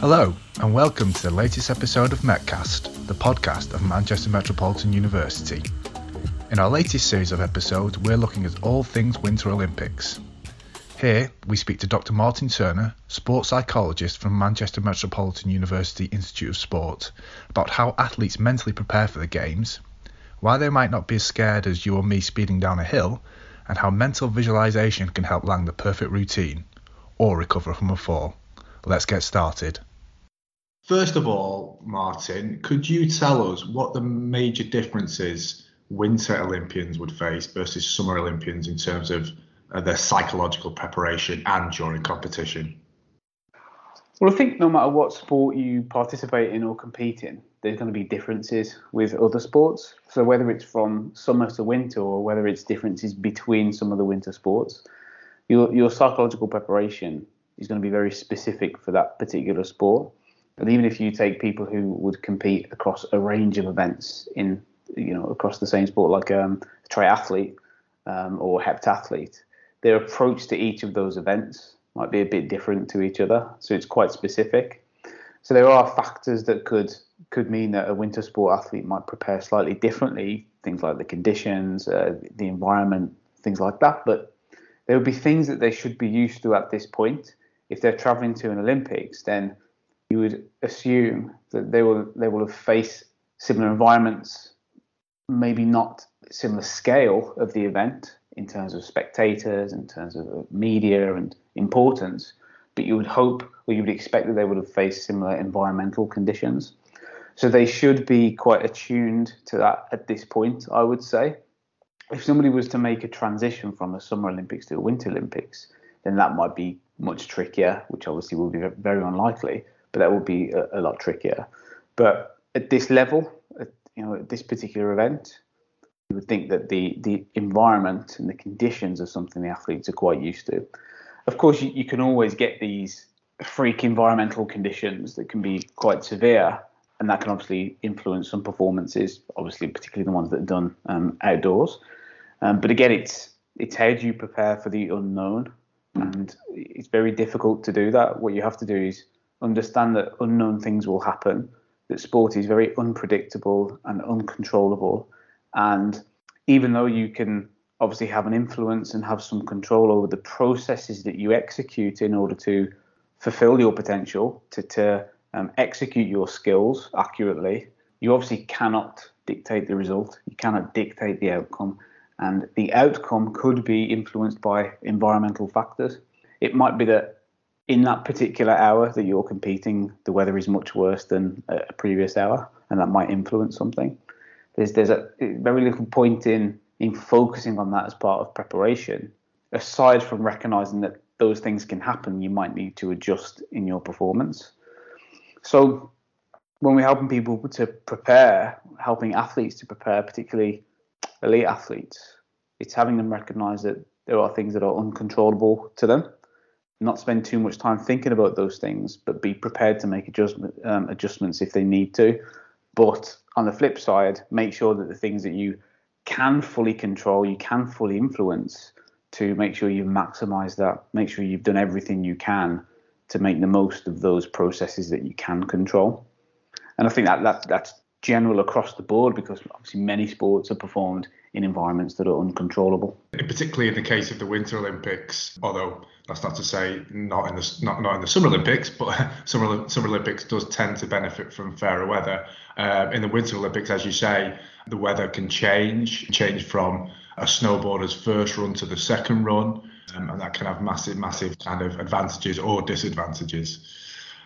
Hello, and welcome to the latest episode of Metcast, the podcast of Manchester Metropolitan University. In our latest series of episodes, we're looking at all things Winter Olympics. Here, we speak to Dr. Martin Turner, sports psychologist from Manchester Metropolitan University Institute of Sport, about how athletes mentally prepare for the Games, why they might not be as scared as you or me speeding down a hill, and how mental visualization can help land the perfect routine or recover from a fall. Let's get started. First of all, Martin, could you tell us what the major differences Winter Olympians would face versus Summer Olympians in terms of uh, their psychological preparation and during competition? Well, I think no matter what sport you participate in or compete in, there's going to be differences with other sports. So whether it's from summer to winter or whether it's differences between some of the winter sports, your your psychological preparation is going to be very specific for that particular sport. And even if you take people who would compete across a range of events in you know across the same sport, like um, a triathlete um, or heptathlete, their approach to each of those events might be a bit different to each other. So it's quite specific. So there are factors that could could mean that a winter sport athlete might prepare slightly differently. Things like the conditions, uh, the environment, things like that. But there would be things that they should be used to at this point. If they're traveling to an Olympics, then you would assume that they will they will have faced similar environments, maybe not similar scale of the event in terms of spectators, in terms of media and importance, but you would hope or you would expect that they would have faced similar environmental conditions. So they should be quite attuned to that at this point, I would say. If somebody was to make a transition from a Summer Olympics to a Winter Olympics, then that might be much trickier, which obviously will be very unlikely, but that would be a, a lot trickier. But at this level, at, you know, at this particular event, you would think that the the environment and the conditions are something the athletes are quite used to. Of course, you, you can always get these freak environmental conditions that can be quite severe, and that can obviously influence some performances. Obviously, particularly the ones that are done um, outdoors. Um, but again, it's it's how do you prepare for the unknown, and it's very difficult to do that. What you have to do is understand that unknown things will happen. That sport is very unpredictable and uncontrollable and even though you can obviously have an influence and have some control over the processes that you execute in order to fulfill your potential, to, to um, execute your skills accurately, you obviously cannot dictate the result. You cannot dictate the outcome. And the outcome could be influenced by environmental factors. It might be that in that particular hour that you're competing, the weather is much worse than a previous hour, and that might influence something there's there's a very little point in in focusing on that as part of preparation. Aside from recognizing that those things can happen, you might need to adjust in your performance. So when we're helping people to prepare, helping athletes to prepare, particularly elite athletes, it's having them recognize that there are things that are uncontrollable to them. Not spend too much time thinking about those things, but be prepared to make adjustment, um, adjustments if they need to. But on the flip side, make sure that the things that you can fully control, you can fully influence, to make sure you maximize that. Make sure you've done everything you can to make the most of those processes that you can control. And I think that, that that's general across the board because obviously many sports are performed in environments that are uncontrollable. Particularly in the case of the Winter Olympics, although that's not to say not in the not, not in the Summer Olympics, but Summer Summer Olympics does tend to benefit from fairer weather. Uh, in the Winter Olympics, as you say, the weather can change, change from a snowboarder's first run to the second run, um, and that can have massive, massive kind of advantages or disadvantages.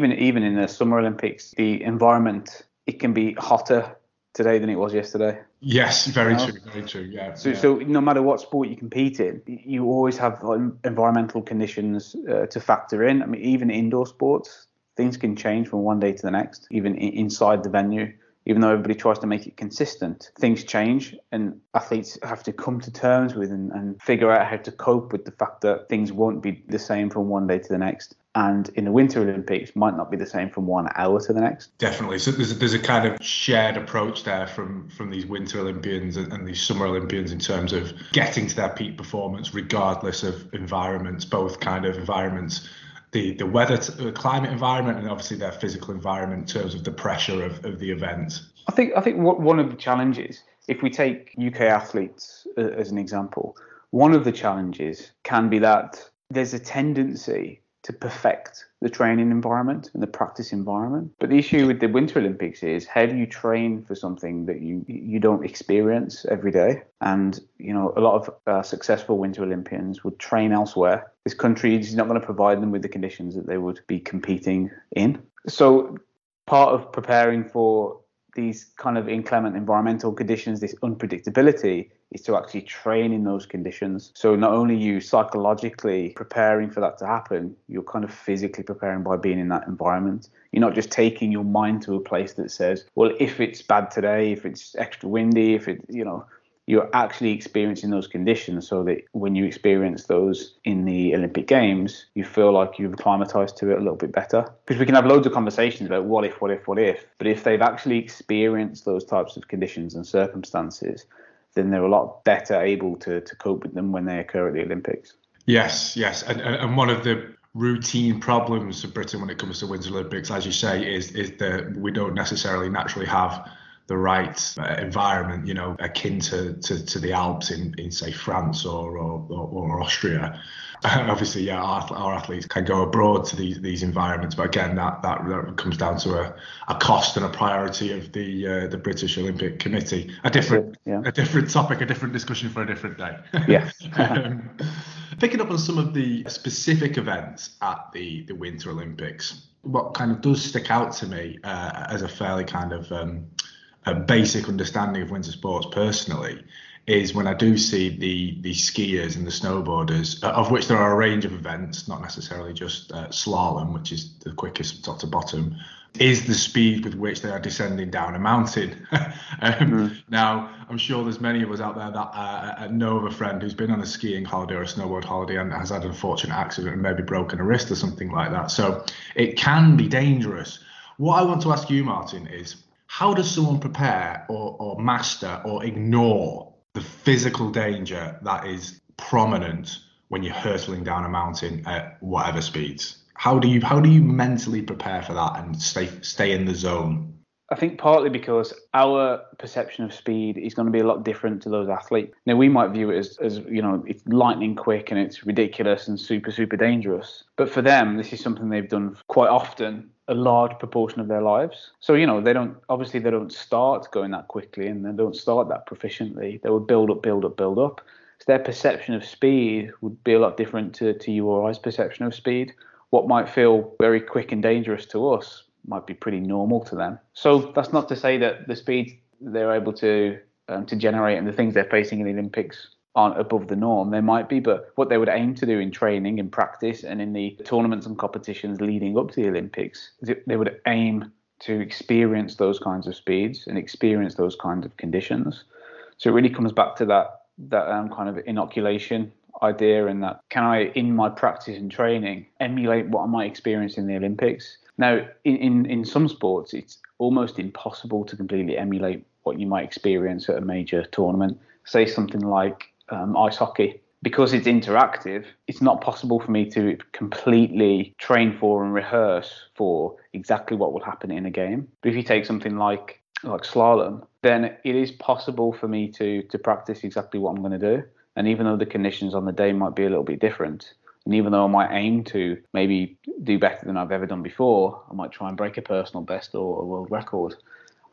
Even even in the Summer Olympics, the environment it can be hotter today than it was yesterday. Yes, very you know? true, very true. Yeah. So, yeah. so no matter what sport you compete in, you always have environmental conditions uh, to factor in. I mean, even indoor sports, things can change from one day to the next, even inside the venue. Even though everybody tries to make it consistent, things change, and athletes have to come to terms with and, and figure out how to cope with the fact that things won't be the same from one day to the next and in the Winter Olympics might not be the same from one hour to the next. Definitely. So there's a, there's a kind of shared approach there from from these Winter Olympians and, and, these Summer Olympians in terms of getting to their peak performance regardless of environments, both kind of environments the the weather, the uh, climate environment, and obviously their physical environment in terms of the pressure of, of the event? I think I think what, one of the challenges, if we take UK athletes uh, as an example, one of the challenges can be that there's a tendency to perfect the training environment and the practice environment. But the issue with the Winter Olympics is how do you train for something that you you don't experience every day? And you know, a lot of uh, successful Winter Olympians would train elsewhere. This country is not going to provide them with the conditions that they would be competing in. So part of preparing for these kind of inclement environmental conditions, this unpredictability, is to actually train in those conditions. So not only you psychologically preparing for that to happen, you're kind of physically preparing by being in that environment. You're not just taking your mind to a place that says, well, if it's bad today, if it's extra windy, if it, you know, you're actually experiencing those conditions so that when you experience those in the Olympic Games, you feel like you've acclimatized to it a little bit better. Because we can have loads of conversations about what if, what if, what if. But if they've actually experienced those types of conditions and circumstances, then they're a lot better able to, to cope with them when they occur at the Olympics. Yes, yes. And, and one of the routine problems of Britain when it comes to Winter Olympics, as you say, is is that we don't necessarily naturally have the right uh, environment, you know, akin to, to, to the Alps in, in say France or or, or Austria. Obviously, yeah, our, our athletes can go abroad to these these environments, but again, that that, that comes down to a, a cost and a priority of the uh, the British Olympic Committee. A different yeah. a different topic, a different discussion for a different day. Yeah. um, picking up on some of the specific events at the the Winter Olympics, what kind of does stick out to me uh, as a fairly kind of um, a basic understanding of winter sports personally is when I do see the the skiers and the snowboarders, uh, of which there are a range of events, not necessarily just uh, slalom, which is the quickest top to bottom, is the speed with which they are descending down a mountain. um, mm. Now, I'm sure there's many of us out there that uh, uh, know of a friend who's been on a skiing holiday or a snowboard holiday and has had an unfortunate accident and maybe broken a wrist or something like that. So it can be dangerous. What I want to ask you, Martin, is how does someone prepare or, or master or ignore the physical danger that is prominent when you're hurtling down a mountain at whatever speeds? How do you how do you mentally prepare for that and stay stay in the zone? I think partly because our perception of speed is going to be a lot different to those athletes. Now we might view it as, as you know, it's lightning quick and it's ridiculous and super, super dangerous. But for them, this is something they've done quite often a large proportion of their lives. So, you know, they don't obviously they don't start going that quickly and they don't start that proficiently. They would build up, build up, build up. So their perception of speed would be a lot different to, to you or I's perception of speed. What might feel very quick and dangerous to us might be pretty normal to them. So that's not to say that the speeds they're able to um, to generate and the things they're facing in the Olympics aren't above the norm. They might be, but what they would aim to do in training, in practice, and in the tournaments and competitions leading up to the Olympics, they would aim to experience those kinds of speeds and experience those kinds of conditions. So it really comes back to that that um, kind of inoculation idea, and that can I, in my practice and training, emulate what I might experience in the Olympics? Now, in, in, in some sports, it's almost impossible to completely emulate what you might experience at a major tournament. Say something like um, ice hockey because it's interactive, it's not possible for me to completely train for and rehearse for exactly what will happen in a game. But if you take something like like slalom, then it is possible for me to to practice exactly what I'm going to do. And even though the conditions on the day might be a little bit different, and even though I might aim to maybe do better than I've ever done before, I might try and break a personal best or a world record.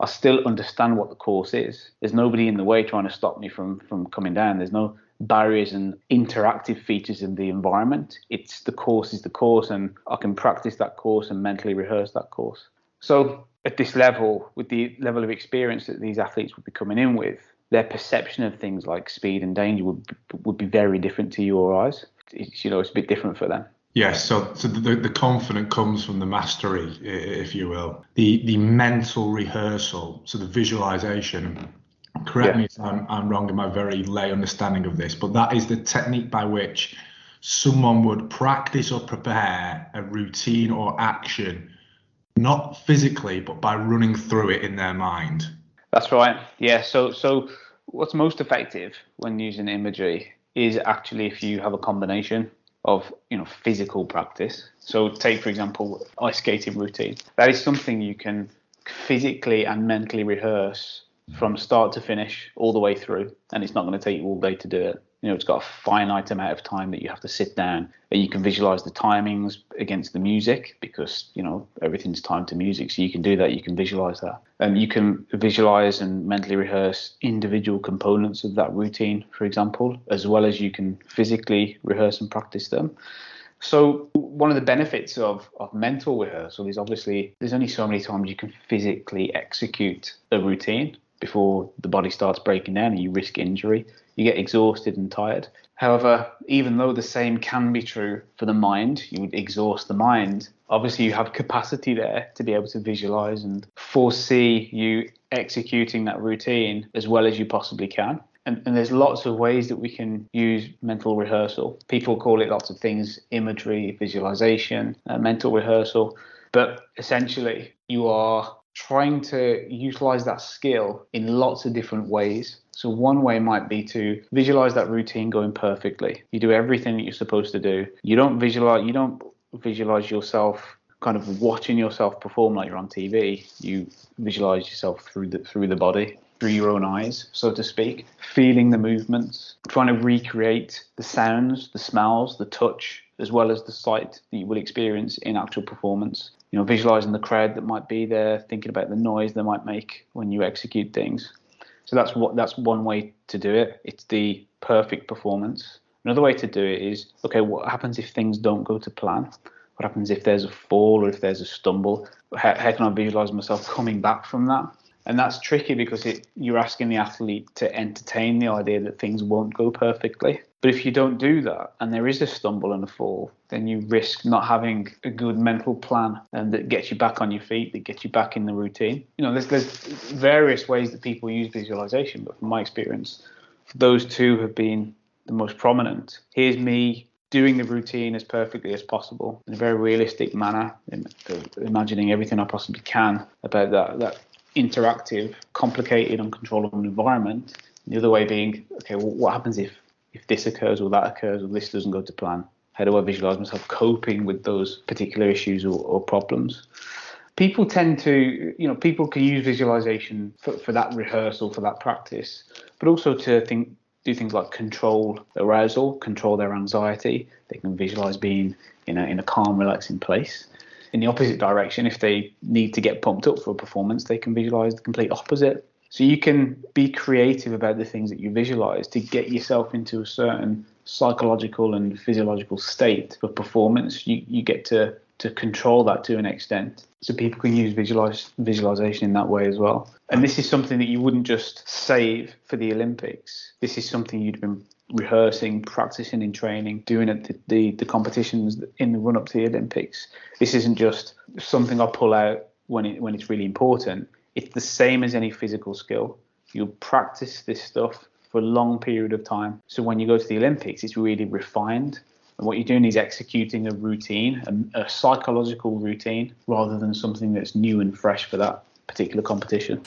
I still understand what the course is. There's nobody in the way trying to stop me from from coming down. There's no barriers and interactive features in the environment. It's the course is the course, and I can practice that course and mentally rehearse that course. So at this level, with the level of experience that these athletes would be coming in with, their perception of things like speed and danger would would be very different to you or I's. It's, you know, it's a bit different for them. Yes, so so the, the confidence comes from the mastery, if you will, the the mental rehearsal, so the visualization. Correct yeah. me if I'm, I'm wrong in my very lay understanding of this, but that is the technique by which someone would practice or prepare a routine or action, not physically, but by running through it in their mind. That's right. Yeah. So so what's most effective when using imagery is actually if you have a combination of you know physical practice. So take for example ice skating routine. That is something you can physically and mentally rehearse from start to finish all the way through, and it's not going to take you all day to do it. You know, it's got a finite amount of time that you have to sit down, and you can visualize the timings against the music because you know everything's timed to music, so you can do that. You can visualize that, and you can visualize and mentally rehearse individual components of that routine, for example, as well as you can physically rehearse and practice them. So one of the benefits of, of mental rehearsal is obviously there's only so many times you can physically execute a routine before the body starts breaking down and you risk injury. You get exhausted and tired. However, even though the same can be true for the mind, you would exhaust the mind. Obviously, you have capacity there to be able to visualize and foresee you executing that routine as well as you possibly can. And, and, there's lots of ways that we can use mental rehearsal. People call it lots of things imagery, visualization, uh, mental rehearsal. But essentially, you are trying to utilize that skill in lots of different ways. So, one way might be to visualize that routine going perfectly. You do everything that you're supposed to do. You don't visualize, you don't visualize yourself kind of watching yourself perform like you're on TV. You visualize yourself through the through the body through your own eyes, so to speak, feeling the movements, trying to recreate the sounds, the smells, the touch, as well as the sight that you will experience in actual performance. You know, visualizing the crowd that might be there, thinking about the noise they might make when you execute things. So that's what that's one way to do it. It's the perfect performance. Another way to do it is okay, what happens if things don't go to plan? What happens if there's a fall or if there's a stumble? How, how can I visualize myself coming back from that? and that's tricky because it, you're asking the athlete to entertain the idea that things won't go perfectly. But if you don't do that and there is a stumble and a fall, then you risk not having a good mental plan and that gets you back on your feet, that gets you back in the routine. You know, there's, there's various ways that people use visualization, but from my experience, those two have been the most prominent. Here's me doing the routine as perfectly as possible in a very realistic manner, uh, imagining everything I possibly can about that, that interactive, complicated, uncontrollable environment. The other way being, okay, well, what happens if if this occurs or that occurs or this doesn't go to plan? How do I visualize myself coping with those particular issues or, or problems? People tend to, you know, people can use visualization for, for that rehearsal, for that practice, but also to think, do things like control arousal, control their anxiety. They can visualize being in a, in a calm, relaxing place in the opposite direction, if they need to get pumped up for a performance, they can visualize the complete opposite. So you can be creative about the things that you visualize to get yourself into a certain psychological and physiological state of performance. You you get to to control that to an extent. So people can use visualize, visualization in that way as well. And this is something that you wouldn't just save for the Olympics. This is something you'd been rehearsing, practicing in training, doing it the, the, the competitions in the run up to the Olympics. This isn't just something I pull out when it when it's really important. It's the same as any physical skill. You practice this stuff for a long period of time. So when you go to the Olympics, it's really refined. And what you're doing is executing a routine, a, a psychological routine, rather than something that's new and fresh for that particular competition.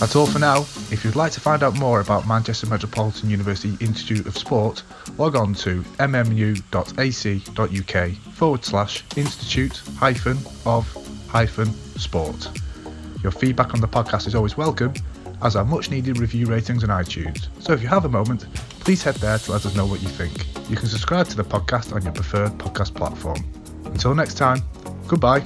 That's all for now. If you'd like to find out more about Manchester Metropolitan University Institute of Sport, log on to mmu.ac.uk forward slash institute hyphen of sport. Your feedback on the podcast is always welcome, as are much needed review ratings on iTunes. So if you have a moment, please head there to let us know what you think. You can subscribe to the podcast on your preferred podcast platform. Until next time, goodbye.